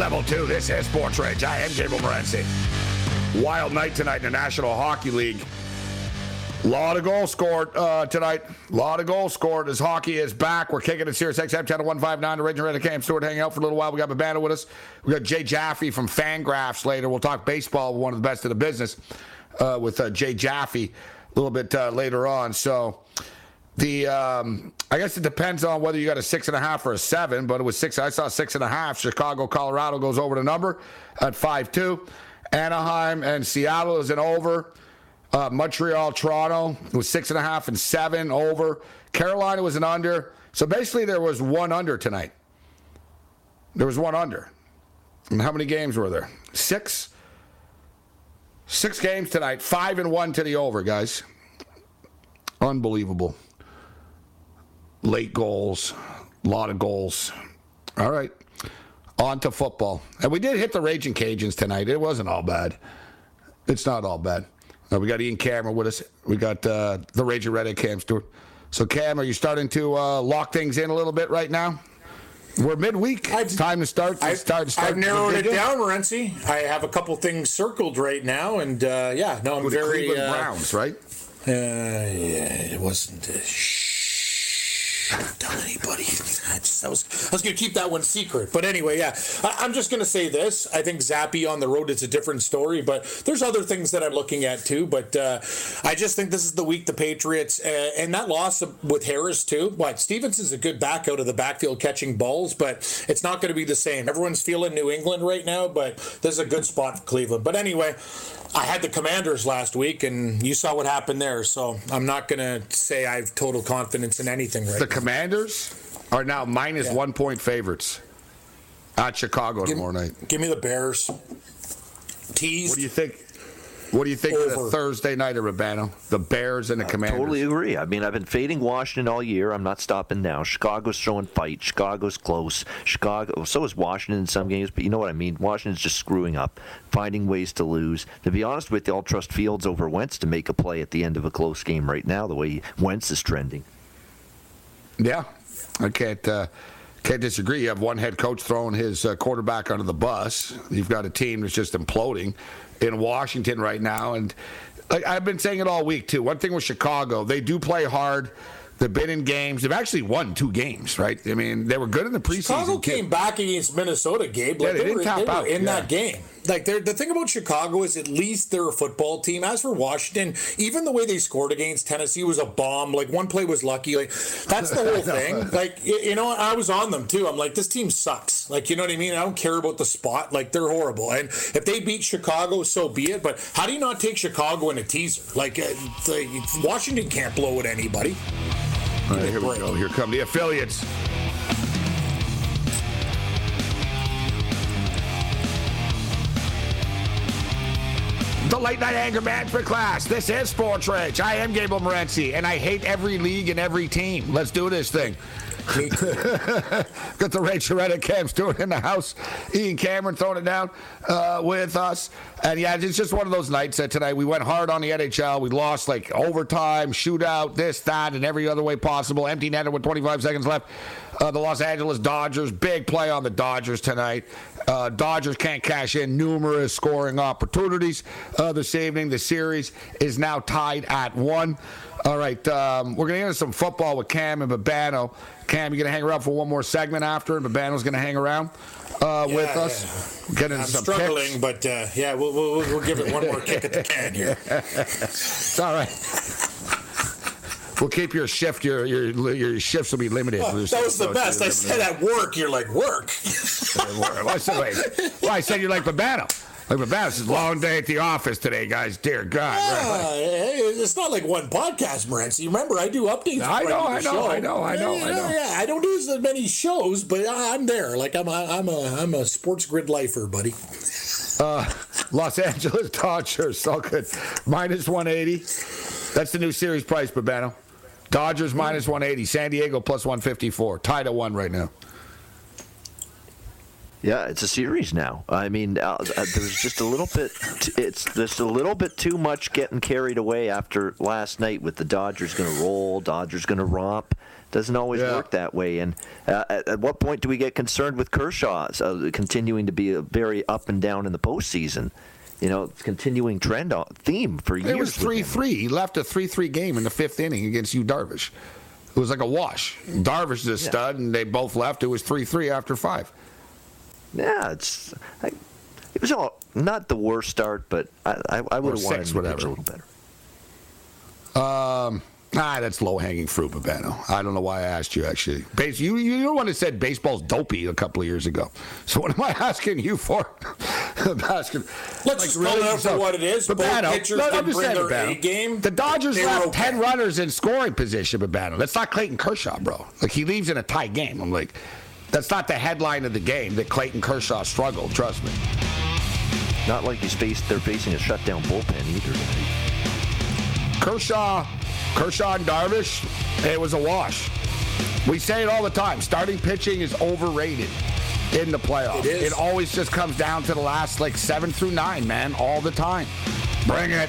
Level two, this is Sports Rage. I am Gabriel Morency. Wild night tonight in the National Hockey League. Lot of goals scored uh, tonight. Lot of goals scored as hockey is back. We're kicking it Sirius XM channel 159. The Raging Red Cam Stewart hanging out for a little while. We got Babano with us. We got Jay Jaffe from Fangraphs later. We'll talk baseball with one of the best in the business uh, with uh, Jay Jaffe a little bit uh, later on. So the um, I guess it depends on whether you got a six and a half or a seven, but it was six. I saw six and a half. Chicago, Colorado goes over the number at five two. Anaheim and Seattle is an over. Uh, Montreal, Toronto was six and a half and seven over. Carolina was an under. So basically, there was one under tonight. There was one under. And how many games were there? Six. Six games tonight. Five and one to the over, guys. Unbelievable. Late goals, a lot of goals. All right. On to football. And we did hit the Raging Cajuns tonight. It wasn't all bad. It's not all bad. Uh, we got Ian Cameron with us. We got uh, the Raging Redhead Cam Stewart. So, Cam, are you starting to uh, lock things in a little bit right now? We're midweek. I've- it's time to start. Time to start. I've narrowed it down, Morency. I have a couple things circled right now, and uh, yeah, no, I'm the very. Cleveland uh, Browns, right? Uh, yeah, it wasn't. Uh, shh. Tell anybody. I, just, I was, I was going to keep that one secret. But anyway, yeah, I, I'm just going to say this. I think Zappe on the road is a different story, but there's other things that I'm looking at too. But uh, I just think this is the week the Patriots, uh, and that loss with Harris too. What Stevenson's a good back out of the backfield catching balls, but it's not going to be the same. Everyone's feeling New England right now, but this is a good spot for Cleveland. But anyway, I had the Commanders last week, and you saw what happened there. So I'm not going to say I have total confidence in anything right The now. Commanders are now minus Yeah. one point favorites at Chicago Give- tomorrow night. Give me the Bears. Teased. What do you think? What do you think of the Thursday night at Urbano? The Bears and the Commanders. Totally agree. I mean, I've been fading Washington all year. I'm not stopping now. Chicago's showing fight. Chicago's close. Chicago. So is Washington in some games, but you know what I mean. Washington's just screwing up, finding ways to lose. To be honest with you, I'll trust Fields over Wentz to make a play at the end of a close game right now. The way Wentz is trending. Yeah, I can't uh, can't disagree. You have one head coach throwing his uh, quarterback under the bus. You've got a team that's just imploding in Washington right now, and like I've been saying it all week too. One thing with Chicago, they do play hard. They've been in games. They've actually won two games, right? I mean, they were good in the preseason. Chicago came back against Minnesota, Gabe. Yeah, Like they didn't were, tap they out, in yeah. that game. Like they're, the thing about Chicago is at least they're a football team. As for Washington, even the way they scored against Tennessee was a bomb. Like one play was lucky. Like that's the whole thing. Like you, know, I was on them too. I'm like, this team sucks. Like you know what I mean? I don't care about the spot. Like they're horrible. And if they beat Chicago, so be it. But how do you not take Chicago in a teaser? Like, uh, the, Washington can't blow at anybody. Right, here we go. Here come the affiliates. Late night anger management class. This is Sports Rage. I am Gable Morency, and I hate every league and every team. Let's do this thing. Got the Ray Sharetta Cam Stewart in the house. Ian Cameron throwing it down uh, with us. And yeah, it's just one of those nights that tonight we went hard on the NHL. We lost like overtime, shootout, this, that, and every other way possible. Empty netter with 25 seconds left. Uh, the Los Angeles Dodgers, big play on the Dodgers tonight. Uh, Dodgers can't cash in numerous scoring opportunities uh, this evening. The series is now tied at one. All right, um, we're going to get into some football with Cam and Babano. Cam, you're going to hang around for one more segment after, and Babano's going to hang around uh, Yeah, with us. yeah. Get into I'm some struggling, picks. but uh, yeah, we'll, we'll, we'll give it one more kick at the can here. It's all right. We'll keep your shift. Your your your shifts will be limited. Oh, that was the best. I said at work, you're like, work. Well, I said. Well, I said you like Babano. Like Babano. It's a long day at the office today, guys. Dear God. Ah, Right. hey, it's not like one podcast, Morency. Remember, I do updates. I know, I know. I know, I know, Yeah, I know. Yeah, I don't do as many shows, but I'm there. Like I'm, a, I'm a, I'm a sports grid lifer, buddy. Uh, Los Angeles Dodgers, all good. Minus 180. That's the new series price, Babano. Dodgers minus 180. San Diego plus 154. Tied at one right now. Yeah, it's a series now. I mean, uh, uh, there's just a little bit. It's just a little bit too much getting carried away after last night with the Dodgers going to roll, Dodgers going to romp. Doesn't always Yeah. work that way. And uh, at, at what point do we get concerned with Kershaw uh, continuing to be a very up and down in the postseason? You know, it's continuing trend uh, theme for years. It was 3 3. He left a 3 3 game in the fifth inning against you, Darvish. It was like a wash. Darvish is a stud, and they both left. It was 3 3 after five. Yeah, it's. I, it was all not the worst start, but I, I, I would have wanted to pitch a little better. Um, ah, that's low hanging fruit, Babano. I don't know why I asked you actually. Base, you you're the one that said baseball's dopey a couple of years ago. So what am I asking you for? I'm asking. Let's just call it out for what it is. Both pitchers no, I'm didn't just bring saying, their Babano. A game. The Dodgers They left okay. ten runners in scoring position, Babano. That's not Clayton Kershaw, bro. Like he leaves in a tie game. I'm like, that's not the headline of the game that Clayton Kershaw struggled. Trust me. Not like he's faced, they're facing a shutdown bullpen either. Kershaw, Kershaw and Darvish, it was a wash. We say it all the time. Starting pitching is overrated in the playoffs. It is. always just comes down to the last like seven through nine, man, all the time. Bring it.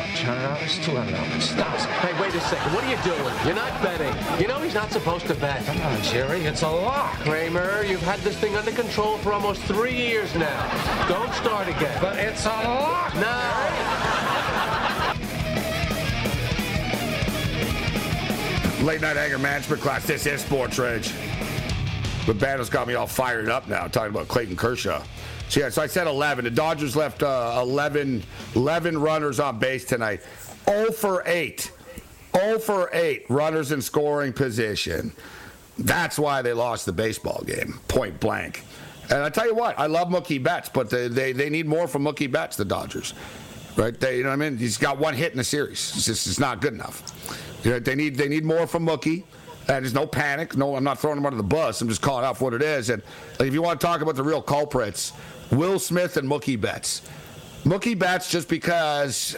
Much? Hundred dollars? Two hundred dollars. Stop. Hey, wait a second. What are you doing? You're not betting. You know he's not supposed to bet. Come on, Jerry. It's a lock. Kramer, you've had this thing under control for almost three years now. Don't start again. But it's a lock. No. Late night anger management class. This is Sports Rage. But Banner's got me all fired up now, talking about Clayton Kershaw. So, yeah, so I said 11. The Dodgers left uh, 11, 11 runners on base tonight. 0 for 8. 0 for 8 runners in scoring position. That's why they lost the baseball game, point blank. And I tell you what, I love Mookie Betts, but they, they, they need more from Mookie Betts, the Dodgers. Right? They, you know what I mean? He's got one hit in the series. It's just it's not good enough. You know, they need they need more from Mookie. And there's no panic. No, I'm not throwing them under the bus. I'm just calling out for what it is. And like, if you want to talk about the real culprits, Will Smith and Mookie Betts. Mookie Betts, just because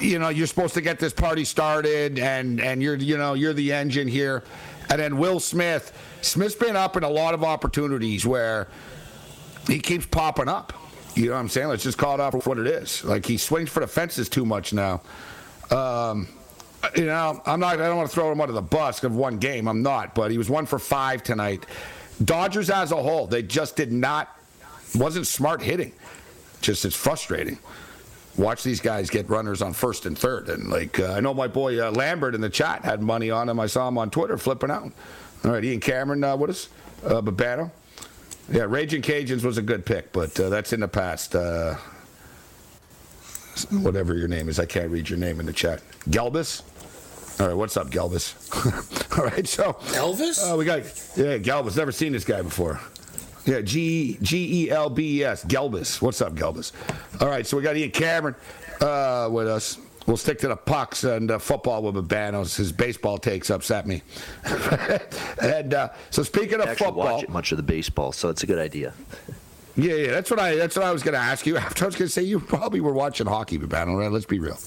you know you're supposed to get this party started, and and you're you know you're the engine here, and then Will Smith. Smith's been up in a lot of opportunities where he keeps popping up. You know what I'm saying? Let's just call it off for what it is. Like he swings for the fences too much now. Um, you know, I'm not. I don't want to throw him under the bus of one game. I'm not. But he was one for five tonight. Dodgers as a whole, they just did not. Wasn't smart hitting. Just it's frustrating. Watch these guys get runners on first and third, and like uh, I know my boy uh, Lambert in the chat had money on him. I saw him on Twitter flipping out. All right, Ian Cameron uh, with us, uh, Babano. Yeah, Raging Cajuns was a good pick, but uh, that's in the past. Uh, whatever your name is, I can't read your name in the chat. Gelbis. All right, what's up, Gelbis? All right, so Elvis. Uh, we got yeah, Gelbis. Never seen this guy before. Yeah, G G E L B E S. Gelbis. What's up, Gelbis? All right, so we got Ian Cameron uh, with us. We'll stick to the pucks and uh, football with Babanos. His baseball takes upset me. and uh, so speaking of I actually football, watch it much of the baseball, so it's a good idea. Yeah, yeah, that's what I that's what I was going to ask you. After I was going to say you probably were watching hockey, but Babano. Right? Let's be real.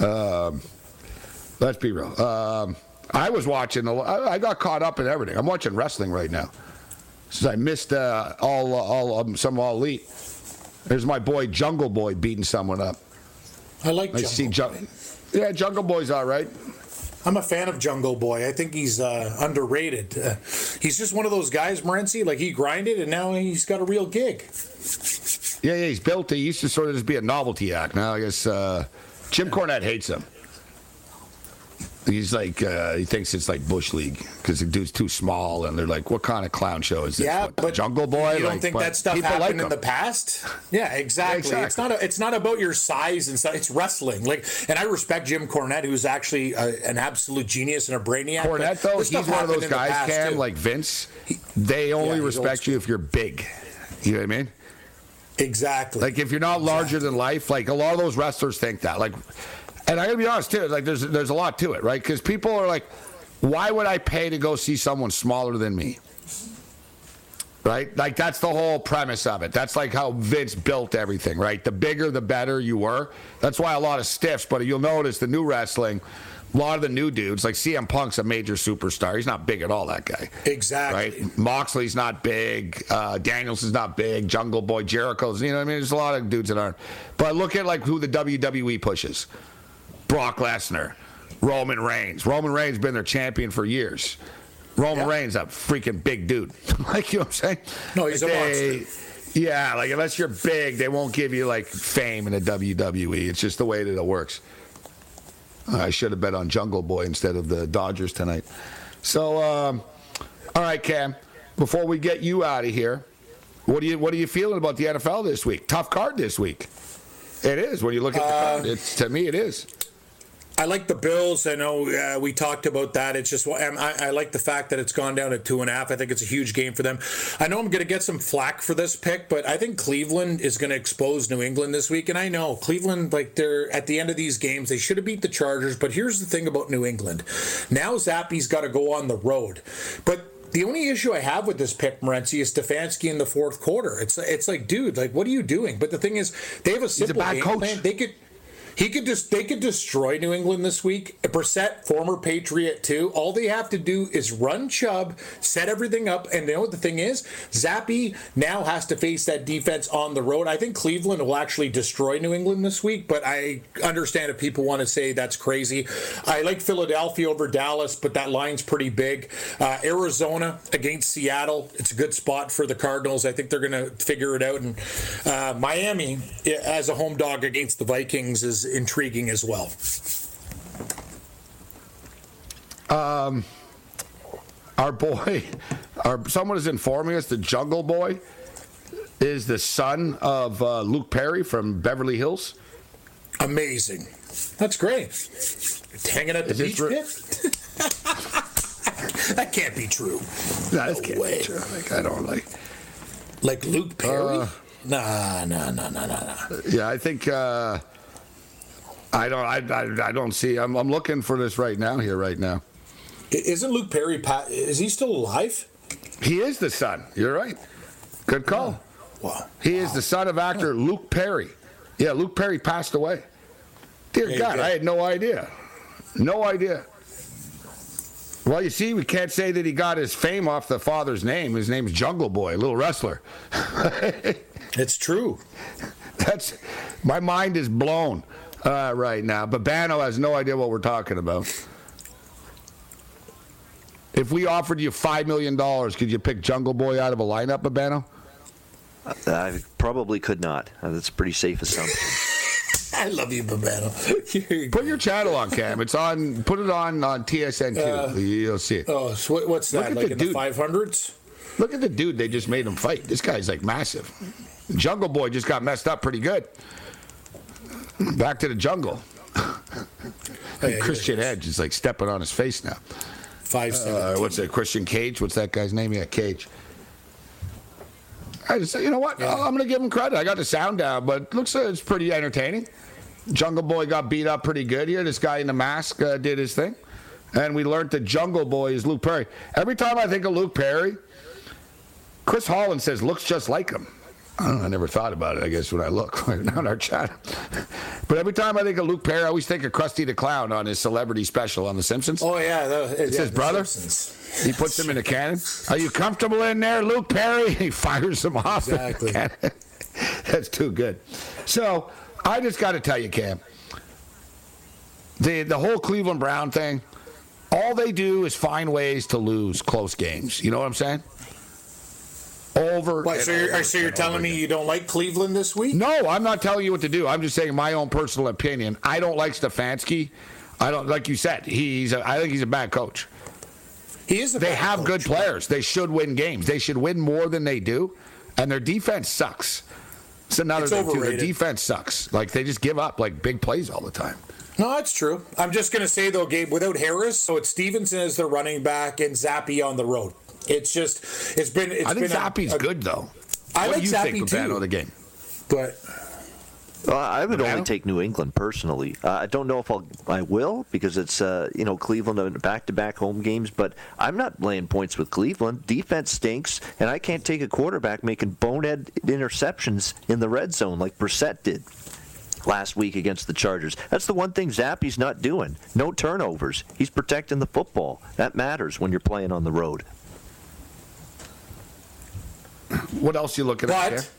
Um, let's be real. Um, I was watching. a lo- I I got caught up in everything. I'm watching wrestling right now. Since I missed uh, all all um, some all elite. There's my boy Jungle Boy beating someone up. I like I Jungle see Jungle. Yeah, Jungle Boy's all right. I'm a fan of Jungle Boy. I think he's uh, underrated. Uh, he's just one of those guys, Morency. Like he grinded, and now he's got a real gig. Yeah, yeah, he's built. He used to sort of just be a novelty act. Now I guess uh, Jim Cornette hates him. He's like uh, he thinks it's like bush league because the dude's too small, and they're like, "What kind of clown show is this? Yeah, What, but Jungle Boy." You don't Like, think that stuff happened like in the past? Yeah, exactly. exactly. It's not. A, it's not about your size and stuff. It's wrestling. Like, and I respect Jim Cornette, who's actually uh an absolute genius and a brainiac. Cornette though, he's one of those guys, Cam, too. like Vince. They only Yeah, respect you if you're big. You know what I mean? Exactly. Like if you're not larger than life, like a lot of those wrestlers think that. Like, and I gotta be honest too. Like there's there's a lot to it, right? Because people are like, why would I pay to go see someone smaller than me? Right? Like that's the whole premise of it. That's like how Vince built everything, right? The bigger, the better you were. That's why a lot of stiffs. But you'll notice the new wrestling. A lot of the new dudes, like CM Punk's a major superstar. He's not big at all, that guy. Exactly. Right? Moxley's not big. Uh, Daniels is not big. Jungle Boy, Jericho's. You know what I mean? There's a lot of dudes that aren't. But look at like who the WWE pushes. Brock Lesnar, Roman Reigns. Roman Reigns been their champion for years. Roman Reigns, a freaking big dude. like you know what I'm saying? No, he's Like, a they- Yeah, like unless you're big, they won't give you like fame in the WWE. It's just the way that it works. I should have bet on Jungle Boy instead of the Dodgers tonight. So, um, all right, Cam. Before we get you out of here, what do you what are you feeling about the NFL this week? Tough card this week. It is when you look at the card. It's to me, it is. I like the Bills. I know uh, we talked about that. It's just I, I like the fact that it's gone down to two and a half. I think it's a huge game for them. I know I'm going to get some flack for this pick, but I think Cleveland is going to expose New England this week. And I know Cleveland, like they're at the end of these games, they should have beat the Chargers. But here's the thing about New England: now Zappe's got to go on the road, but the only issue I have with this pick, Morency, is Stefanski in the fourth quarter. It's it's like, dude, like, what are you doing? But the thing is, they have a simple bad game coach. plan. They could. He could just they could destroy New England this week. Brissett, former Patriot too. All they have to do is run Chubb, set everything up, and you know what the thing is? Zappe now has to face that defense on the road. I think Cleveland will actually destroy New England this week, but I understand if people want to say that's crazy. I like Philadelphia over Dallas, but that line's pretty big. Uh, Arizona against Seattle, it's a good spot for the Cardinals. I think they're going to figure it out. And uh, Miami as a home dog against the Vikings is intriguing as well. Um, our boy, our someone is informing us the Jungle Boy is the son of uh, Luke Perry from Beverly Hills. Amazing. That's great. Hanging at the Is beach re- pit? that can't be true. That No can't way. be true. Like I don't like. Like Luke Perry? nah, nah, nah, nah, nah, nah. Yeah, I think uh, I don't. I, I, I don't see. I'm, I'm looking for this right now. Here, right now. Isn't Luke Perry? Is he still alive? He is the son. You're right. Good call. Wow. He is the son of actor Luke Perry. Yeah, Luke Perry passed away. Dear Yeah, God. I had no idea. No idea. Well, you see, we can't say that he got his fame off the father's name. His name's Jungle Boy, little wrestler. it's true. That's my mind is blown uh, right now. But Bano has no idea what we're talking about. If we offered you five million dollars, could you pick Jungle Boy out of a lineup, Babano? I probably could not. That's a pretty safe assumption. I love you, Babano. Put your channel on, Cam. It's on. Put it on on TSN too. Uh, You'll see it. Oh, so what- what's Look that? at Like the in the dude. 500s? Look at the dude they just made him fight. This guy's like massive. Jungle Boy just got messed up pretty good. Back to the jungle. yeah, Christian Edge is like stepping on his face now. Five Uh, what's that? Christian Cage? What's that guy's name? Yeah, Cage. I just, you know what? I'm going to give him credit. I got the sound down, but it looks like it's pretty entertaining. Jungle Boy got beat up pretty good here. This guy in the mask uh, did his thing. And we learned that Jungle Boy is Luke Perry. Every time I think of Luke Perry, Chris Holland says looks just like him. I don't know. I never thought about it, I guess, when I look on our chat. But every time I think of Luke Perry, I always think of Krusty the Clown on his celebrity special on The Simpsons. Oh yeah, that, It's yeah, his brother. Simpsons. He puts him in a cannon. Are you comfortable in there, Luke Perry? He fires him off. Exactly. That's too good. So I just got to tell you, Cam, the the whole Cleveland Brown thing. All they do is find ways to lose close games. You know what I'm saying? Over. What, so you're, over so you're telling me again. you don't like Cleveland this week? No, I'm not telling you what to do. I'm just saying my own personal opinion. I don't like Stefanski. I don't like you said. He's. A, I think he's a bad coach. He is. A they have coach. good players. They should win games. They should win more than they do, and their defense sucks. It's another It's thing too. Their defense sucks. Like they just give up like big plays all the time. No, that's true. I'm just going to say though, Gabe, without Harris, so it's Stevenson as the running back and Zappe on the road. It's just, it's been. It's I think been a- Zappe's a- good though. I what like do you Zappe think, too. Babano, of the game? But Well, I would only take New England personally. Uh, I don't know if I'll, I will because it's uh, you know Cleveland back-to-back home games, but I'm not laying points with Cleveland. Defense stinks, and I can't take a quarterback making bonehead interceptions in the red zone like Brissett did last week against the Chargers. That's the one thing Zappe's not doing. No turnovers. He's protecting the football. That matters when you're playing on the road. What else you looking at? but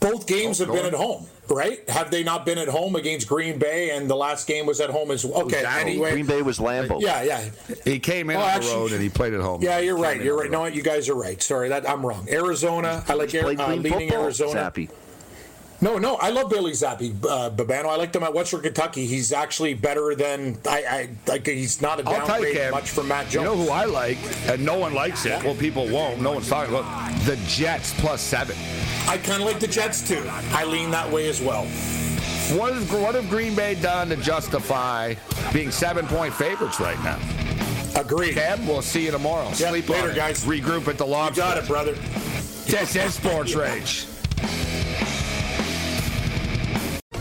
both games Oh, have been on. at home, right? Have they not been at home against Green Bay? And the last game was at home as well. Okay, that? anyway. Green Bay was Lambeau. Yeah, yeah, He came in Oh, on actually- the road and he played at home. yeah. You're right. You're right. No, you guys are right. Sorry, that I'm wrong. Arizona. I like He's played uh, leading football, Arizona. Zappe. No, no, I love Bailey Zappe, uh, Babano. I liked him at Western Kentucky. He's actually better than I. I like. He's not a I'll you, downgrade Cam, much from Mac Jones. You know who I like, and no one likes it. Well, people won't. No one's talking about the Jets plus seven. I kind of like the Jets too. I lean that way as well. What, is, what have Green Bay done to justify being seven-point favorites right now? Agreed. Cam, we'll see you tomorrow. Yeah, Sleep later, guys. Regroup at the You lobster. got it, brother. This is Sports Rage.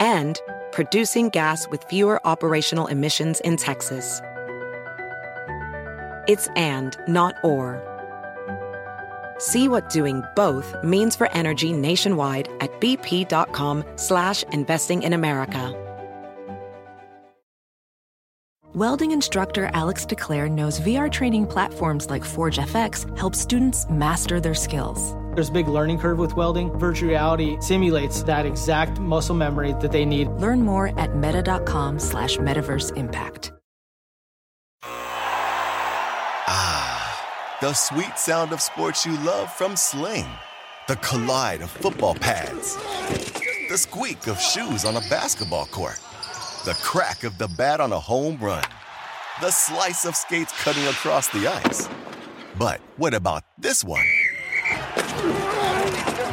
and producing gas with fewer operational emissions in Texas. It's and, not or. See what doing both means for energy nationwide at bp.com slash investing in America. Welding instructor Alex DeClaire knows VR training platforms like Forge FX help students master their skills. There's a big learning curve with welding. Virtual reality simulates that exact muscle memory that they need. Learn more at meta.com slash metaverse impact. Ah, the sweet sound of sports you love from Sling. the collide of football pads, the squeak of shoes on a basketball court, the crack of the bat on a home run, the slice of skates cutting across the ice. But what about this one?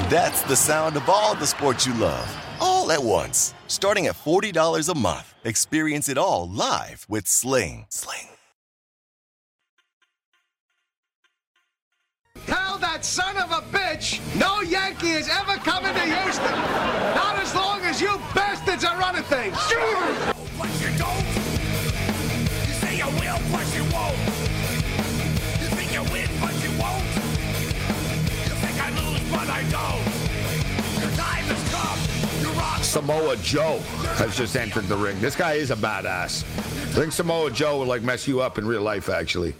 That's the sound of all the sports you love, all at once. Starting at $40 a month, experience it all live with Sling. Sling. Tell that son of a bitch no Yankee is ever coming to Houston. Not as long as you bastards are running things. But you don't. You say you will, but you won't. Samoa Joe has just entered the ring. This guy is a badass. I think Samoa Joe would like mess you up in real life, actually.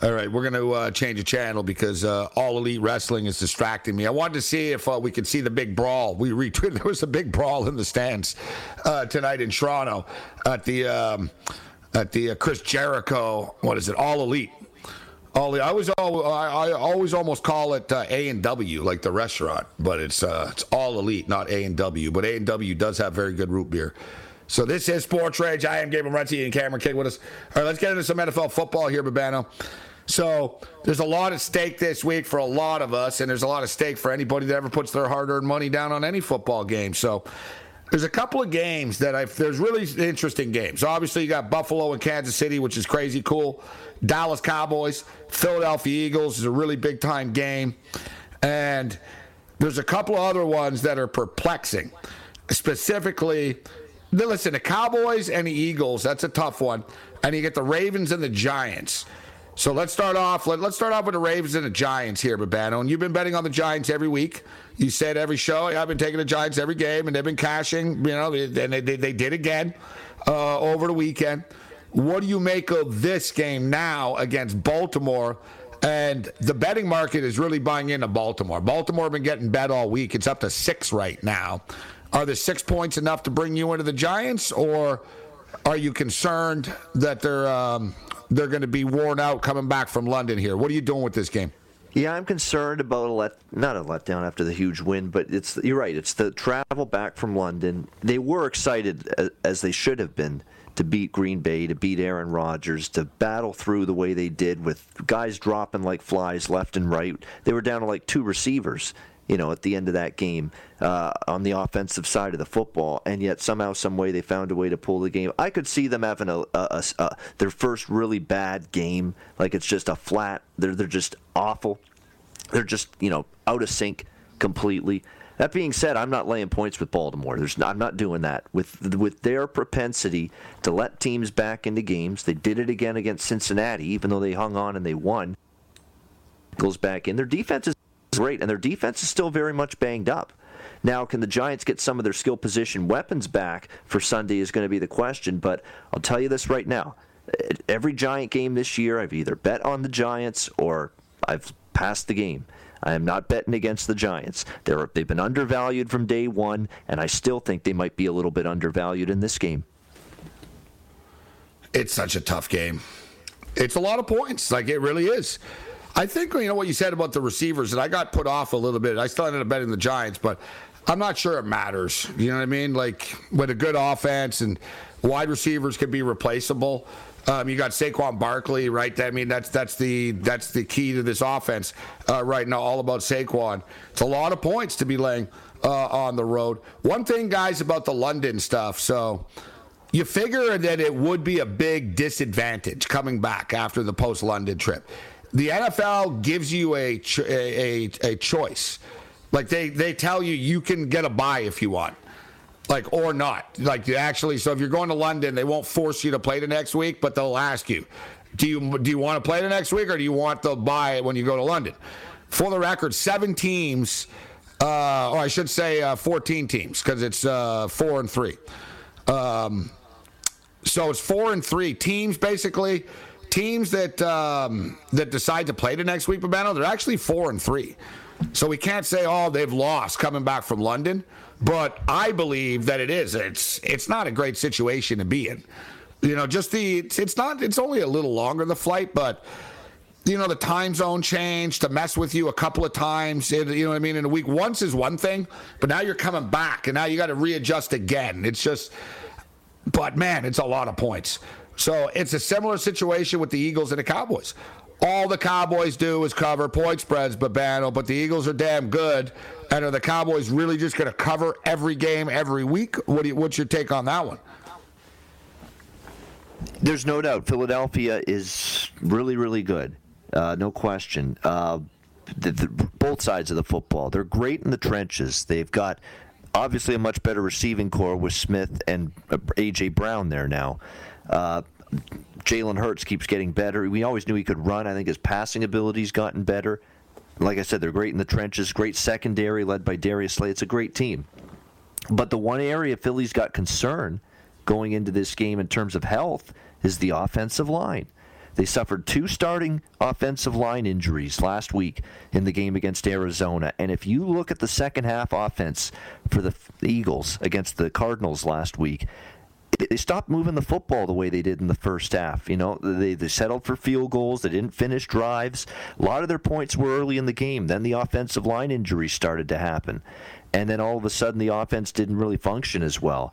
All right, we're going to uh, change the channel because uh, All Elite Wrestling is distracting me. I wanted to see if uh, we could see the big brawl. We retweeted there was a big brawl in the stands uh, tonight in Toronto at the um, at the uh, Chris Jericho. What is it? All Elite. All I always al- I, I always almost call it uh, A and W, like the restaurant, but it's it's All Elite, not A and W. But A and W does have very good root beer. So this is Sports Rage. I am Gabriel Morency and Cameron King with us. All right, let's get into some NFL football here, Babano. So there's a lot at stake this week for a lot of us, and there's a lot at stake for anybody that ever puts their hard-earned money down on any football game. So there's a couple of games that I there's really interesting games. Obviously, you got Buffalo and Kansas City, which is crazy cool. Dallas Cowboys, Philadelphia Eagles is a really big time game, and there's a couple of other ones that are perplexing. Specifically, listen, the Cowboys and the Eagles, that's a tough one, and you get the Ravens and the Giants. So let's start off. Let, us start off with the Ravens and the Giants here, Babano. And you've been betting on the Giants every week. You said every show, I've been taking the Giants every game, and they've been cashing. You know, and they, they, they did again uh, over the weekend. What do you make of this game now against Baltimore? And the betting market is really buying into Baltimore. Baltimore been getting bet all week. It's up to six right now. Are the six points enough to bring you into the Giants, or are you concerned that they're um, they're going to be worn out coming back from London here? What are you doing with this game? Yeah, I'm concerned about a let not a letdown after the huge win, but it's you're right. It's the travel back from London. They were excited as, as they should have been to beat Green Bay, to beat Aaron Rodgers, to battle through the way they did with guys dropping like flies left and right. They were down to like two receivers you know, at the end of that game uh, on the offensive side of the football, and yet somehow, some way, they found a way to pull the game. I could see them having a, a, a, a their first really bad game, like it's just a flat. They're they're just awful. They're just you know out of sync completely. That being said, I'm not laying points with Baltimore. There's I'm not doing that with with their propensity to let teams back into games. They did it again against Cincinnati, even though they hung on and they won. Goes back in. Their defense is great, and their defense is still very much banged up. Now, can the Giants get some of their skill position weapons back for Sunday is going to be the question, but I'll tell you this right now. Every Giant game this year, I've either bet on the Giants or I've passed the game. I am not betting against the Giants. They're, they've been undervalued from day one, and I still think they might be a little bit undervalued in this game. It's such a tough game. It's a lot of points. Like, it really is. I think you know what you said about the receivers, and I got put off a little bit. I still ended up betting the Giants, but I'm not sure it matters. You know what I mean? Like with a good offense and wide receivers can be replaceable. Um, you got Saquon Barkley, right? I mean, that's that's the that's the key to this offense uh, right now. All about Saquon. It's a lot of points to be laying uh, on the road. One thing, guys, about the London stuff. So you figure that it would be a big disadvantage coming back after the post London trip the NFL gives you a, a, a, choice. Like they, they tell you you can get a buy if you want, like or not. Like you actually, so if you're going to London, they won't force you to play the next week, but they'll ask you, do you do you want to play the next week or do you want the buy when you go to London? For the record, seven teams, uh, or I should say, uh, 14 teams because it's uh, four and three. Um, so it's four and three teams basically teams that um, that decide to play the next week, Babano, they're actually four and three. So we can't say, oh, they've lost coming back from London. But I believe that it is. It's it's not a great situation to be in. You know, just the it's, it's not. It's only a little longer the flight, but you know, the time zone change to mess with you a couple of times. You know what I mean? In a week, once is one thing, but now you're coming back and now you got to readjust again. It's just, but man, it's a lot of points. So it's a similar situation with the Eagles and the Cowboys. All the Cowboys do is cover point spreads, Babano, but the Eagles are damn good. And are the Cowboys really just going to cover every game every week? What you, what's your take on that one? There's no doubt Philadelphia is really, really good. Uh, no question. Uh, the, the, both sides of the football. They're great in the trenches. They've got obviously a much better receiving corps with Smith and uh, A.J. Brown there now. Uh, Jalen Hurts keeps getting better. We always knew he could run. I think his passing ability's gotten better. Like I said, they're great in the trenches, great secondary led by Darius Slay. It's a great team. But the one area Philly's got concern going into this game in terms of health is the offensive line. They suffered two starting offensive line injuries last week in the game against Arizona. And if you look at the second half offense for the Eagles against the Cardinals last week, they stopped moving the football the way they did in the first half. You know, they, they settled for field goals. They didn't finish drives. A lot of their points were early in the game. Then the offensive line injuries started to happen. And then all of a sudden, the offense didn't really function as well.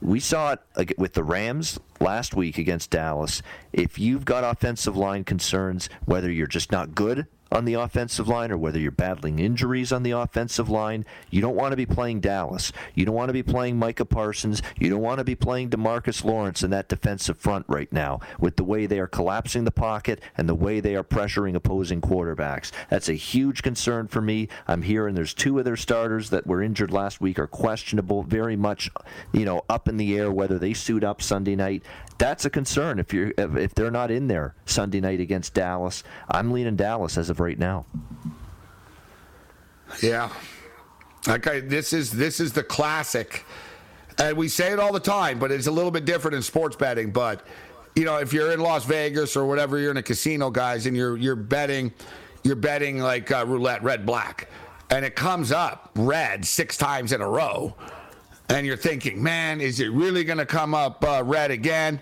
We saw it with the Rams last week against Dallas. If you've got offensive line concerns, whether you're just not good on the offensive line or whether you're battling injuries on the offensive line, you don't want to be playing Dallas. You don't want to be playing Micah Parsons. You don't want to be playing Demarcus Lawrence in that defensive front right now with the way they are collapsing the pocket and the way they are pressuring opposing quarterbacks. That's a huge concern for me. I'm hearing there's two of their starters that were injured last week are questionable, very much, you know, up in the air whether they suit up Sunday night that's a concern if you're if they're not in there Sunday night against Dallas. I'm leaning Dallas as of right now. Yeah. Okay, this is this is the classic. And we say it all the time, but it's a little bit different in sports betting, but you know, if you're in Las Vegas or whatever, you're in a casino, guys, and you're you're betting you're betting like uh, roulette red black and it comes up red six times in a row and you're thinking, man, is it really going to come up uh, red again?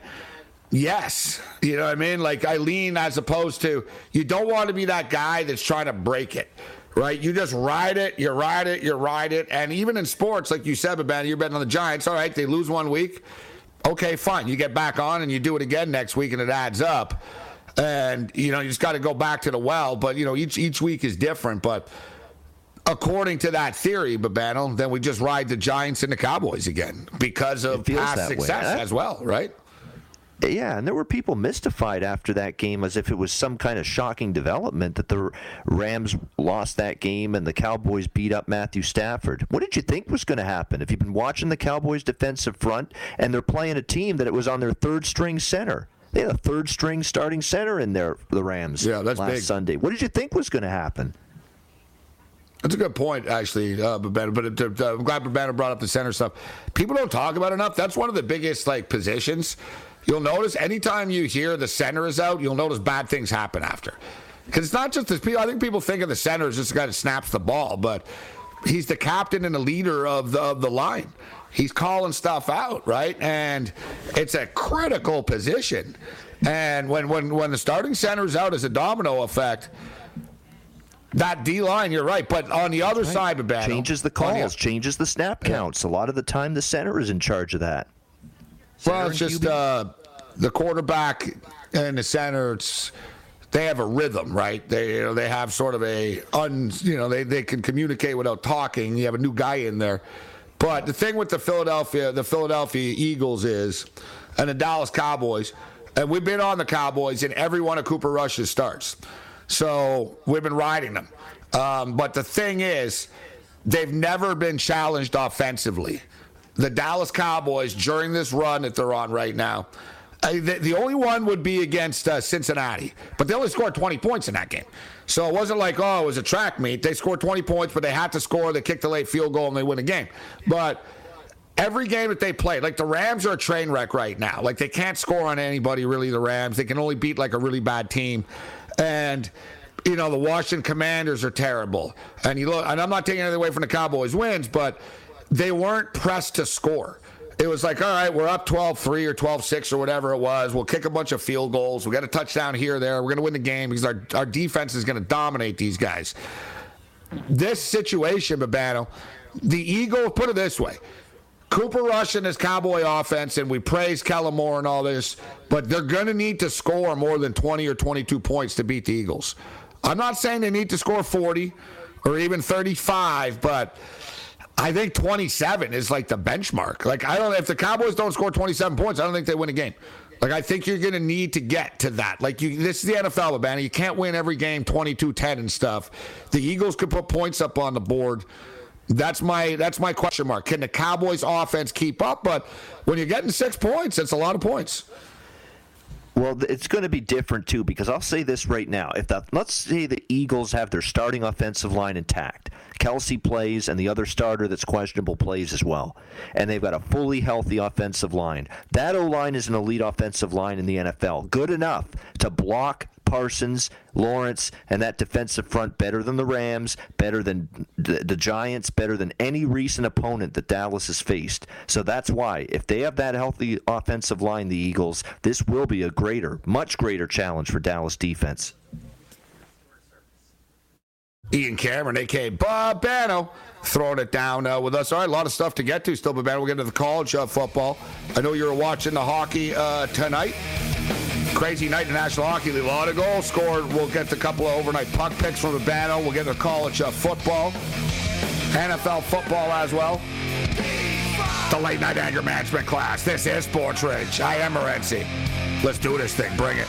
Yes. You know what I mean? Like Eileen, as opposed to, you don't want to be that guy that's trying to break it, right? You just ride it, you ride it, you ride it. And even in sports, like you said, Babana, you're betting on the Giants. All right, they lose one week. Okay, fine. You get back on and you do it again next week and it adds up. And, you know, you just got to go back to the well. But, you know, each, each week is different. But, according to that theory, Babano, then we just ride the Giants and the Cowboys again because of past success as well, right? Yeah, and there were people mystified after that game as if it was some kind of shocking development that the Rams lost that game and the Cowboys beat up Matthew Stafford. What did you think was going to happen? If you've been watching the Cowboys defensive front and they're playing a team that it was on their third string center. They had a third string starting center in there, the Rams. Yeah, that's last big. Sunday. What did you think was going to happen? That's a good point, actually, uh, But uh, I'm glad Babano brought up the center stuff. People don't talk about enough. That's one of the biggest like positions. You'll notice anytime you hear the center is out, you'll notice bad things happen after. Because it's not just this. I think people think of the center as just the guy that snaps the ball, but he's the captain and the leader of the of the line. He's calling stuff out, right? And it's a critical position. And when when when the starting center is out, as a domino effect that D line, you're right. But on the other right. side, of changes the calls, changes the snap counts. Yeah. A lot of the time, the center is in charge of that. Center well, it's just uh, the quarterback and the center. It's they have a rhythm, right? They you know, they have sort of a un you know they, they can communicate without talking. You have a new guy in there. But the thing with the Philadelphia the Philadelphia Eagles is, and the Dallas Cowboys, and we've been on the Cowboys in every one of Cooper Rush's starts. So we've been riding them. Um, but the thing is, they've never been challenged offensively. The Dallas Cowboys, during this run that they're on right now, uh, the, the, only one would be against uh, Cincinnati, but they only scored 20 points in that game. So it wasn't like, oh, it was a track meet. They scored 20 points, but they had to score. They kicked a late field goal and they win the game. But every game that they play, like the Rams are a train wreck right now. Like they can't score on anybody, really, the Rams. They can only beat like a really bad team. And you know the Washington Commanders are terrible, and you look, and I'm not taking anything away from the Cowboys wins, but they weren't pressed to score. it was like, all right, we're up 12 3 or 12 6 or whatever it was. We'll kick a bunch of field goals. We got a touchdown here there. We're going to win the game because our, our defense is going to dominate these guys. This situation, Babano, the Eagles, put it this way Cooper Rush and his Cowboy offense, and we praise Kellen Moore and all this, but they're going to need to score more than 20 or 22 points to beat the Eagles. I'm not saying they need to score 40 or even 35, but I think 27 is like the benchmark. Like I don't if the Cowboys don't score 27 points, I don't think they win a game. Like I think you're going to need to get to that. Like you this is the NFL, Banner. You can't win every game 22-10 and stuff. The Eagles could put points up on the board. That's my that's my question mark. Can the Cowboys offense keep up? But when you're getting 6 points, it's a lot of points. Well, it's going to be different too because I'll say this right now: if the let's say the Eagles have their starting offensive line intact, Kelce plays, and the other starter that's questionable plays as well, and they've got a fully healthy offensive line. That O line is an elite offensive line in the NFL, good enough to block Parsons, Lawrence, and that defensive front better than the Rams, better than the, the, Giants, better than any recent opponent that Dallas has faced. So that's why, if they have that healthy offensive line, the Eagles, this will be a greater, much greater challenge for Dallas defense. Ian Cameron, aka Babano, throwing it down uh, with us. All right, a lot of stuff to get to still, but Bano, we'll get into the college uh, football. I know you're watching the hockey uh, tonight. Crazy night in the National Hockey League. A lot of goals scored. We'll get a couple of overnight puck picks from the Bano. We'll get to college uh, football, NFL football as well. The late night anger management class. This is Sports Rage. I am Morency. Let's do this thing. Bring it.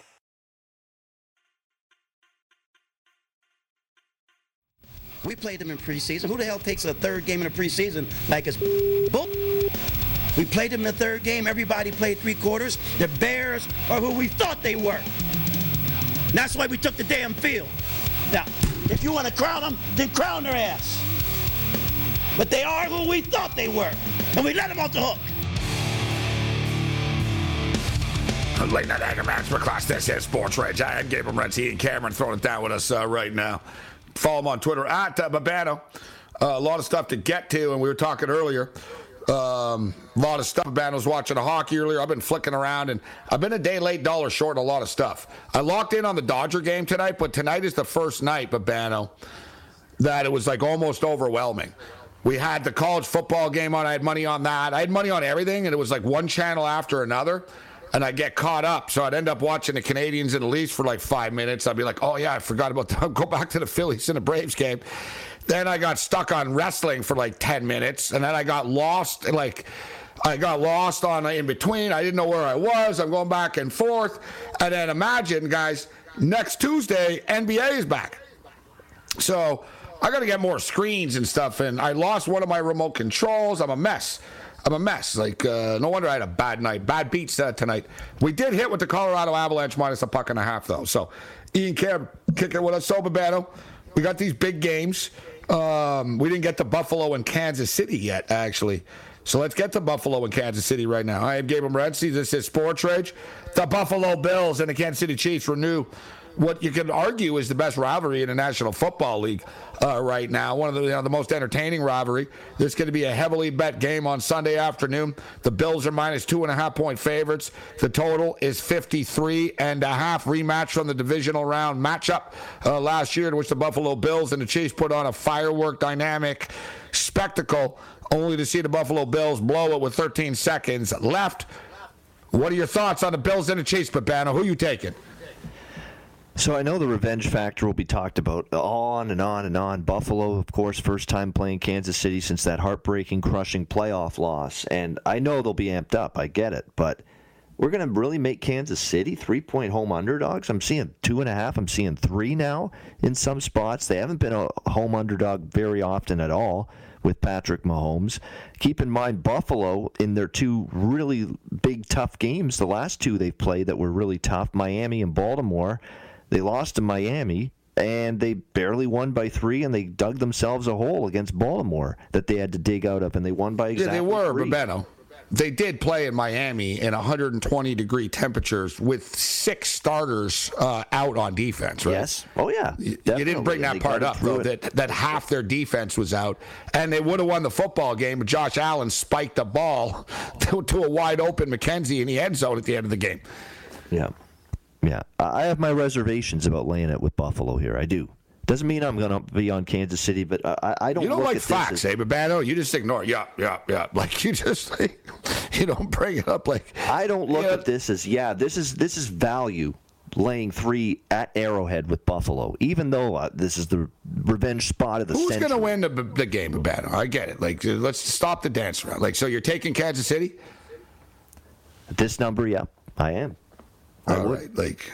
We played them in preseason. Who the hell takes a third game in the preseason like it's bull? We played them in the third game. Everybody played three quarters. The Bears are who we thought they were. And that's why we took the damn field. Now, if you want to crown them, then crown their ass. But they are who we thought they were. And we let them off the hook. Late night anger match for class. This is Sports Rage. I am Gabriel Morency and Cameron throwing it down with us uh, right now. Follow him on Twitter at uh, Babano. Uh, a lot of stuff to get to, and we were talking earlier. Um, a lot of stuff. Babano was watching a hockey earlier. I've been flicking around, and I've been a day late, dollar short a lot of stuff. I locked in on the Dodger game tonight, but tonight is the first night, Babano, that it was like almost overwhelming. We had the college football game on. I had money on that. I had money on everything, and it was like one channel after another and I get caught up. So I'd end up watching the Canadiens and the Leafs for like five minutes. I'd be like, oh, yeah, I forgot about that. Go back to the Phillies and the Braves game. Then I got stuck on wrestling for like 10 minutes. And then I got lost. Like, I got lost on uh, in between. I didn't know where I was. I'm going back and forth. And then imagine, guys, next Tuesday, NBA is back. So I got to get more screens and stuff. And I lost one of my remote controls. I'm a mess. I'm a mess. Like, uh, no wonder I had a bad night. Bad beats uh, tonight. We did hit with the Colorado Avalanche minus a puck and a half, though. So, Ian Kerr kicking with us. sober battle. we got these big games. Um, we didn't get to Buffalo and Kansas City yet, actually. So let's get to Buffalo and Kansas City right now. I am Gabriel Morency. This is Sports Rage. The Buffalo Bills and the Kansas City Chiefs renew what you can argue is the best rivalry in the National Football League uh, right now. One of the, you know, the most entertaining rivalry. This is going to be a heavily bet game on Sunday afternoon. The Bills are minus two and a half point favorites. The total is 53 and a half. Rematch from the divisional round matchup uh, last year, in which the Buffalo Bills and the Chiefs put on a firework dynamic spectacle, only to see the Buffalo Bills blow it with 13 seconds left. What are your thoughts on the Bills and the Chiefs, Babano? Who you taking? So I know the revenge factor will be talked about on and on and on. Buffalo, of course, first time playing Kansas City since that heartbreaking, crushing playoff loss. And I know they'll be amped up. I get it. But we're going to really make Kansas City three point home underdogs. I'm seeing two and a half. I'm seeing three now in some spots. They haven't been a home underdog very often at all with Patrick Mahomes. Keep in mind, Buffalo, in their two really big, tough games, the last two they've played that were really tough, Miami and Baltimore they lost to Miami and they barely won by three, and they dug themselves a hole against Baltimore that they had to dig out of, and they won by exactly Yeah, they were, three. Babano. They did play in Miami in 120 degree temperatures with six starters uh, out on defense, right? Yes. Oh, yeah. You, you didn't bring that part up, though, that, that half their defense was out. And they would have won the football game, but Josh Allen spiked the ball to, to a wide open McKenzie in the end zone at the end of the game. Yeah. Yeah. I have my reservations about laying it with Buffalo here. I do. Doesn't mean I'm going to be on Kansas City, but I, I don't You don't like at this facts, as- eh, Babano? You just ignore. Yeah, yeah, yeah. Like you just like, you don't bring it up like. I don't look at this as yeah, this is this is value laying three at Arrowhead with Buffalo, even though uh, this is the revenge spot of the Who's going to win the, the game, Babano? I get it. Like, let's stop the dance around. Like, so you're taking Kansas City? This number, yeah, I am. I All would. right, like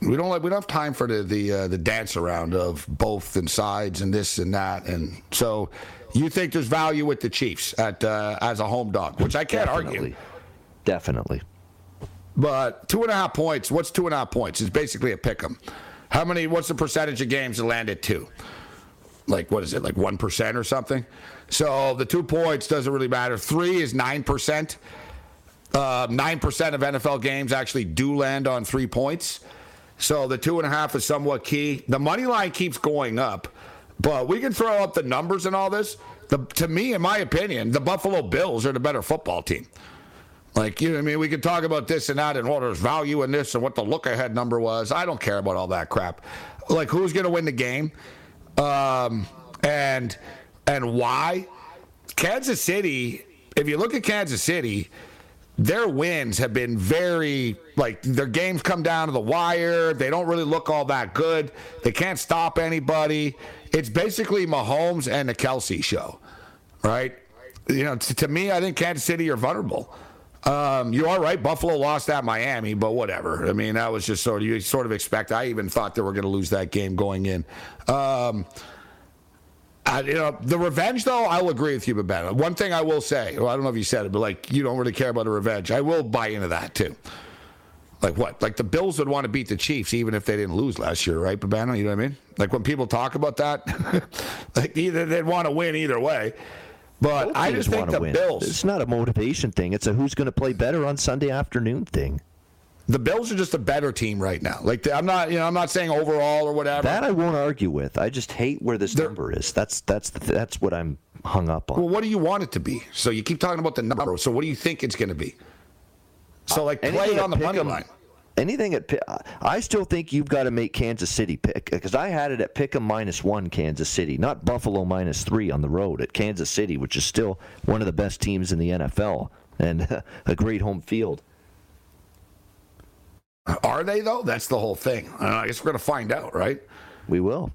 we don't like we don't have time for the the uh, the dance around of both and sides and this and that and so you think there's value with the Chiefs at uh, as a home dog, which I can't argue. Definitely. Definitely. But two and a half points. What's two and a half points? It's basically a pick 'em. How many? What's the percentage of games that land at two? Like what is it? Like one percent or something? So the two points doesn't really matter. Three is nine percent. Uh, Nine percent of NFL games actually do land on three points. So the two and a half is somewhat key. The money line keeps going up, but we can throw up the numbers and all this. The, to me, in my opinion, the Buffalo Bills are the better football team. Like, you know, I mean, we can talk about this and that and what there's value in this and what the look ahead number was. I don't care about all that crap. Like, who's going to win the game, um, and and why? Kansas City. If you look at Kansas City, their wins have been very like their games come down to the wire. They don't really look all that good. They can't stop anybody. It's basically Mahomes and the Kelce show, right? You know, t- to me, I think Kansas City are vulnerable. Um, you are right. Buffalo lost at Miami, but whatever. I mean, that was just sort of you sort of expect. I even thought they were going to lose that game going in. Um, I, you know, the revenge, though, I'll agree with you, Babetta. One thing I will say, well, I don't know if you said it, but like, you don't really care about a revenge. I will buy into that, too. Like what? Like the Bills would want to beat the Chiefs even if they didn't lose last year, right, Babano? You know what I mean? Like when people talk about that, like either they'd want to win either way. But Both I just think the win. Bills. It's not a motivation thing. It's a who's going to play better on Sunday afternoon thing. The Bills are just a better team right now. Like I'm not, you know, I'm not saying overall or whatever. That I won't argue with. I just hate where this number is. That's that's the, that's what I'm hung up on. Well, what do you want it to be? So you keep talking about the number. So what do you think it's going to be? So like play Anything it on the money line. Anything at I still think you've got to make Kansas City pick because I had it at pick a minus one Kansas City, not Buffalo minus three on the road at Kansas City, which is still one of the best teams in the NFL and a great home field. Are they though? That's the whole thing. I guess we're going to find out, right? We will.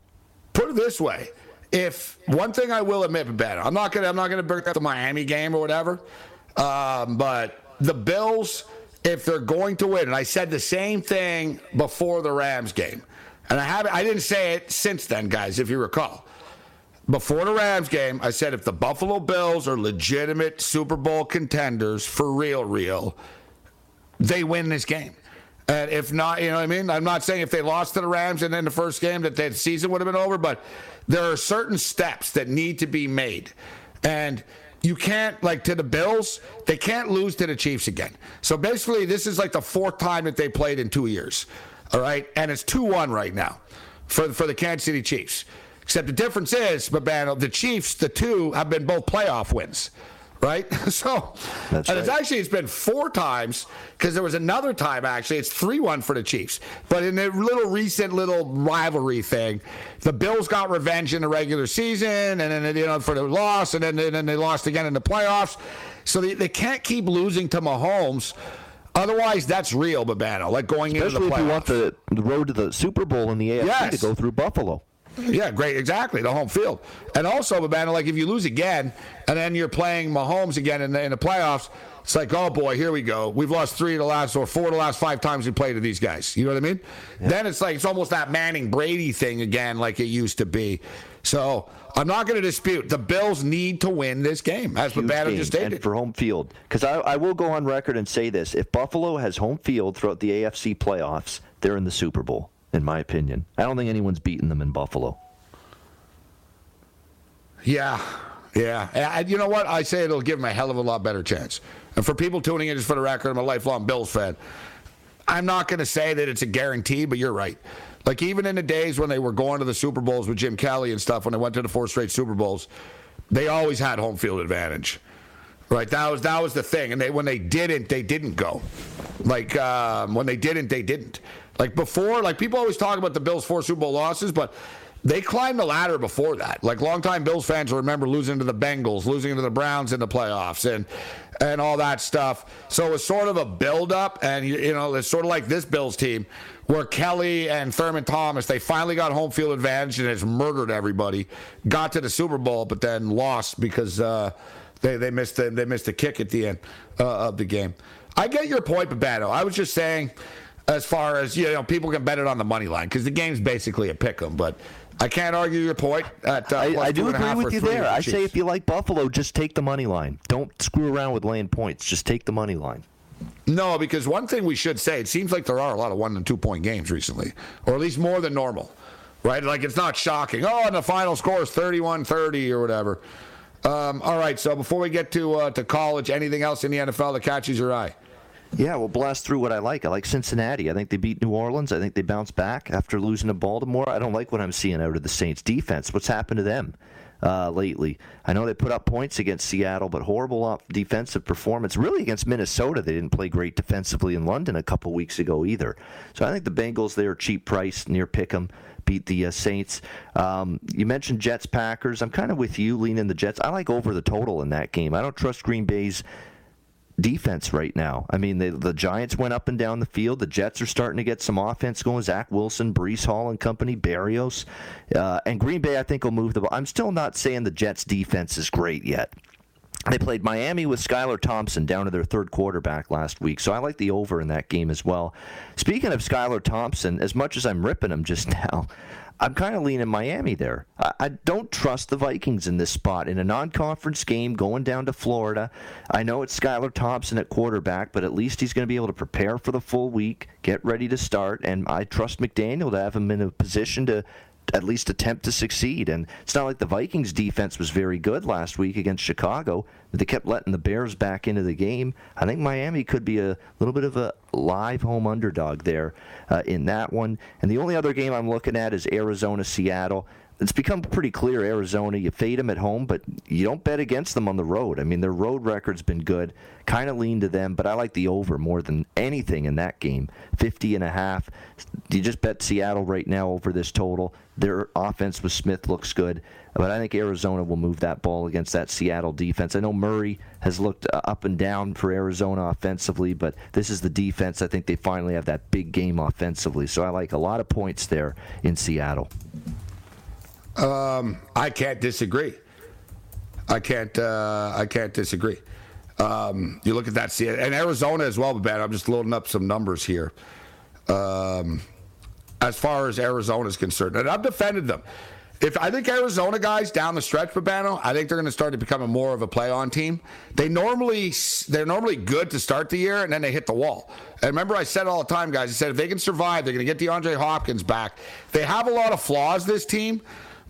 Put it this way: if one thing I will admit, better, I'm not going to I'm not going to bring up the Miami game or whatever, um, but the Bills, if they're going to win, and I said the same thing before the Rams game, and I haven't. I didn't say it since then, guys. If you recall, before the Rams game, I said if the Buffalo Bills are legitimate Super Bowl contenders for real, real, they win this game. And if not, you know what I mean? I'm not saying if they lost to the Rams and then the first game that the season would have been over, but there are certain steps that need to be made. And you can't, like to the Bills, they can't lose to the Chiefs again. So basically, this is like the fourth time that they played in two years. All right. And it's 2 1 right now for, for the Kansas City Chiefs. Except the difference is, Babano, the Chiefs, the two, have been both playoff wins right? So, That's and it's right. actually it's been four times because there was another time actually it's three one for the Chiefs. But in a little recent little rivalry thing, the Bills got revenge in the regular season, and then you know for the loss, and then and then they lost again in the playoffs. So they, they can't keep losing to Mahomes. Otherwise, that's real, Babano. Like going Especially into the if you want the, the road to the Super Bowl in the AFC Yes. to go through Buffalo. Yeah, great, exactly. The home field, and also, Babano, like if you lose again, and then you're playing Mahomes again in the, in the playoffs, it's like, oh boy, here we go. We've lost three of the last or four of the last five times we played to these guys. You know what I mean? Then it's like it's almost that Manning Brady thing again, like it used to be. So I'm not going to dispute the Bills need to win this game, as Huge Babano game, just and stated. for home field. Because I, I will go on record and say this: if Buffalo has home field throughout the AFC playoffs, they're in the Super Bowl. In my opinion, I don't think anyone's beaten them in Buffalo. Yeah, yeah. And you know what? I say it'll give them a hell of a lot better chance. And for people tuning in, just for the record, I'm a lifelong Bills fan. I'm not going to say that it's a guarantee, but you're right. Like even in the days when they were going to the Super Bowls with Jim Kelly and stuff, when they went to the four straight Super Bowls, they always had home field advantage. Right, that was that was the thing, and they when they didn't, they didn't go. Like um, when they didn't, they didn't. Like before, like people always talk about the Bills' four Super Bowl losses, but they climbed the ladder before that. Like longtime Bills fans will remember losing to the Bengals, losing to the Browns in the playoffs, and and all that stuff. So it was sort of a buildup, and you know it's sort of like this Bills team, where Kelly and Thurman Thomas they finally got home field advantage and has murdered everybody. Got to the Super Bowl, but then lost because. Uh, they, they missed the, they missed a kick at the end uh, of the game. I get your point, Babano. I was just saying, as far as you know, people can bet it on the money line because the game's basically a pick 'em. But I can't argue your point. At, uh, I, I do agree with you there. the I say if you like Buffalo, just take the money line. Don't screw around with laying points. Just take the money line. No, because one thing we should say, it seems like there are a lot of one and two point games recently, or at least more than normal, right? Like it's not shocking. Oh, and the final score is 31 30 or whatever. Um, all right, so before we get to uh, to college, anything else in the NFL that catches your eye? Yeah, we'll blast through what I like. I like Cincinnati. I think they beat New Orleans. I think they bounce back after losing to Baltimore. I don't like what I'm seeing out of the Saints defense. What's happened to them uh, lately? I know they put up points against Seattle, but horrible off defensive performance. Really against Minnesota, they didn't play great defensively in London a couple weeks ago either. So I think the Bengals, they're cheap price near Pick'em. Beat the uh, Saints. Um, you mentioned Jets Packers. I'm kind of with you, leaning the Jets. I like over the total in that game. I don't trust Green Bay's defense right now. I mean, they, the Giants went up and down the field. The Jets are starting to get some offense going. Zach Wilson, Breece Hall and company, Berrios, uh, and Green Bay. I think will move the ball. I'm still not saying the Jets defense is great yet. They played Miami with Skylar Thompson down to their third quarterback last week, so I like the over in that game as well. Speaking of Skylar Thompson, as much as I'm ripping him just now, I'm kind of leaning Miami there. I, I don't trust the Vikings in this spot. In a non conference game going down to Florida, I know it's Skylar Thompson at quarterback, but at least he's going to be able to prepare for the full week, get ready to start, and I trust McDaniel to have him in a position to at least attempt to succeed. And it's not like the Vikings defense was very good last week against Chicago, they kept letting the Bears back into the game. I think Miami could be a little bit of a live home underdog there uh, in that one. And the only other game I'm looking at is Arizona Seattle. It's become pretty clear Arizona, you fade them at home, but you don't bet against them on the road. I mean, their road record's been good. Kind of lean to them, but I like the over more than anything in that game. 50 and a half. You just bet Seattle right now over this total. Their offense with Smith looks good, but I think Arizona will move that ball against that Seattle defense. I know Murray has looked uh, up and down for Arizona offensively, but this is the defense. I think they finally have that big game offensively. So I like a lot of points there in Seattle. Um, I can't disagree. I can't. Uh, I can't disagree. Um, you look at that, see and Arizona as well, but I'm just loading up some numbers here. Um, as far as Arizona is concerned. And I've defended them. If I think Arizona guys down the stretch, Babano, I think they're going to start to become more of a play-on team. They normally they're normally good to start the year, and then they hit the wall. And remember, I said all the time, guys. I said if they can survive, they're going to get DeAndre Hopkins back. They have a lot of flaws. This team,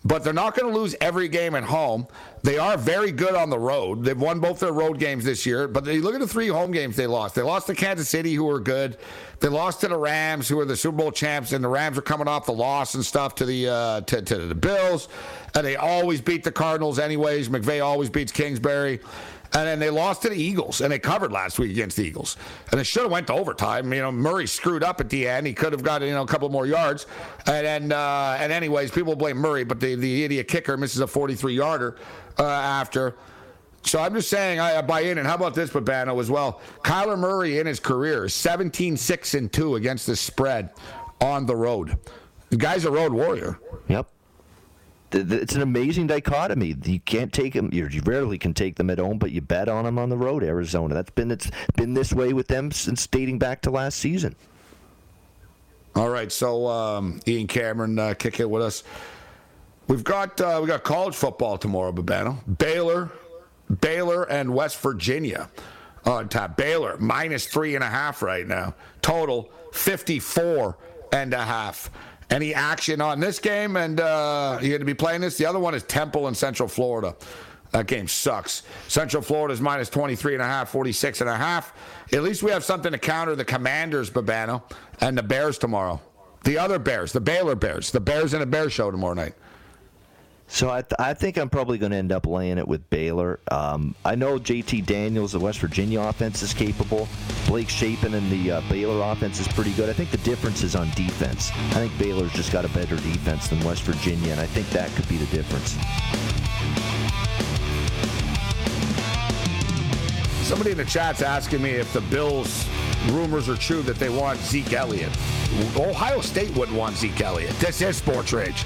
but they're not going to lose every game at home. They are very good on the road. They've won both their road games this year, but they look at the three home games they lost. They lost to Kansas City, who were good. They lost to the Rams, who are the Super Bowl champs, and the Rams are coming off the loss and stuff to the uh, to, to the Bills. And they always beat the Cardinals, anyways. McVay always beats Kingsbury. And then they lost to the Eagles, and they covered last week against the Eagles. And it should have went to overtime. You know, Murray screwed up at the end. He could have got you know a couple more yards. And then, uh, and anyways, people blame Murray, but the, the idiot kicker misses a 43 yarder uh, after. So I'm just saying I, buy in. And how about this, Babano, as well? Kyler Murray in his career, 17 6 and 2 against the spread on the road. The guy's a road warrior. Yep it's an amazing dichotomy. You can't take them. You rarely can take them at home, but you bet on them on the road. Arizona. That's been it's been this way with them since dating back to last season. All right, so um, Ian Cameron uh, kick it with us. We've got uh, we got college football tomorrow, Babano. Baylor, Baylor, and West Virginia on top. Baylor minus three and a half right now. Total fifty four and a half any action on this game, and uh, you're going to be playing this. The other one is Temple in Central Florida. That game sucks. Central Florida is minus 23 and a half, 46 and a half. At least we have something to counter the Commanders, Babano, and the Bears tomorrow. The other Bears, the Baylor Bears, the Bears in a Bear show tomorrow night. So I, th- I think I'm probably going to end up laying it with Baylor. Um, I know JT Daniels, the West Virginia offense, is capable. Blake Shapen and the uh, Baylor offense is pretty good. I think the difference is on defense. I think Baylor's just got a better defense than West Virginia, and I think that could be the difference. Somebody in the chat's asking me if the Bills rumors are true that they want Zeke Elliott. Ohio State wouldn't want Zeke Elliott. This is Sports Rage.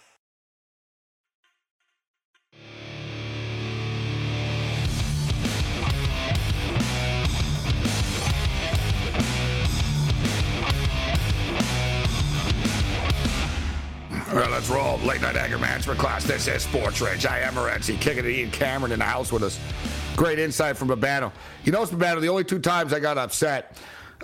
Well, let's roll. Late night anger management class. This is Sports Rage. I am Morency, kicking it Ian Cameron in the house with us. Great insight from Babano. You know, Babano, the only two times I got upset,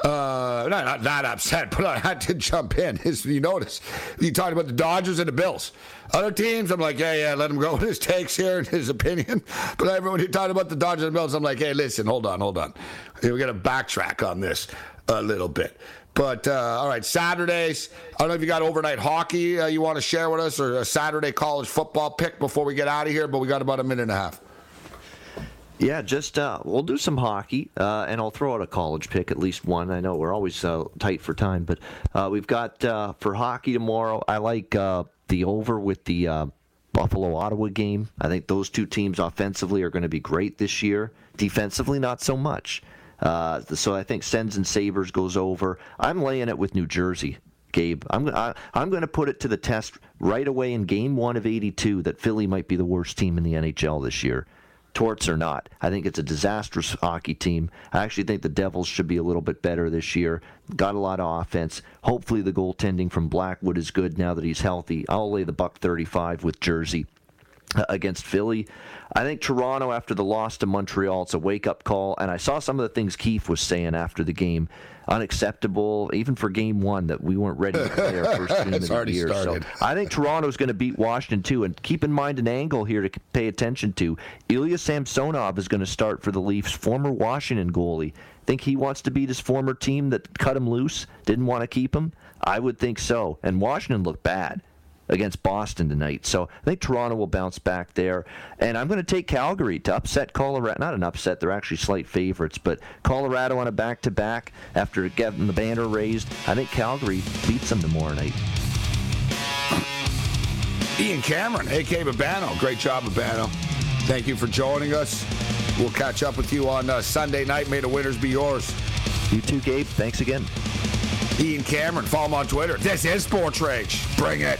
uh, not, not, not upset, but I had to jump in. Is you notice you talked about the Dodgers and the Bills. Other teams, I'm like, yeah, yeah, let him go with his takes here and his opinion. But everyone who talked about the Dodgers and the Bills, I'm like, hey, listen, hold on, hold on. We got to backtrack on this a little bit. But uh, all right, Saturdays. I don't know if you got overnight hockey uh, you want to share with us or a Saturday college football pick before we get out of here, but we got about a minute and a half. Yeah, just uh, we'll do some hockey, uh, and I'll throw out a college pick, at least one. I know we're always uh, tight for time, but uh, we've got uh, for hockey tomorrow. I like uh, the over with the Buffalo Ottawa game. I think those two teams offensively are going to be great this year. Defensively, not so much. Uh, so I think Sens and Sabres goes over. I'm laying it with New Jersey. Gabe. I'm I, I'm going to put it to the test right away in Game One of '82 that Philly might be the worst team in the NHL this year. Torts or not, I think it's a disastrous hockey team. I actually think the Devils should be a little bit better this year. Got a lot of offense. Hopefully, the goaltending from Blackwood is good now that he's healthy. I'll lay the buck 35 with Jersey Uh, against Philly. I think Toronto, after the loss to Montreal, it's a wake up call. And I saw some of the things Keefe was saying after the game. Unacceptable, even for game one, that we weren't ready to play our first game of the year. Started. So I think Toronto's going to beat Washington too. And keep in mind an angle here to pay attention to. Ilya Samsonov is going to start for the Leafs, former Washington goalie. Think he wants to beat his former team that cut him loose, didn't want to keep him? I would think so. And Washington looked bad against Boston tonight. So I think Toronto will bounce back there. And I'm going to take Calgary to upset Colorado. Not an upset, they're actually slight favorites, but Colorado on a back to back after getting the banner raised. I think Calgary beats them tomorrow night. Ian Cameron, A.K. Babano. Great job, Babano. Thank you for joining us. We'll catch up with you on uh, Sunday night. May the winners be yours. You too, Gabe. Thanks again. Ian Cameron, follow him on Twitter. This is Sports Rage. Bring it.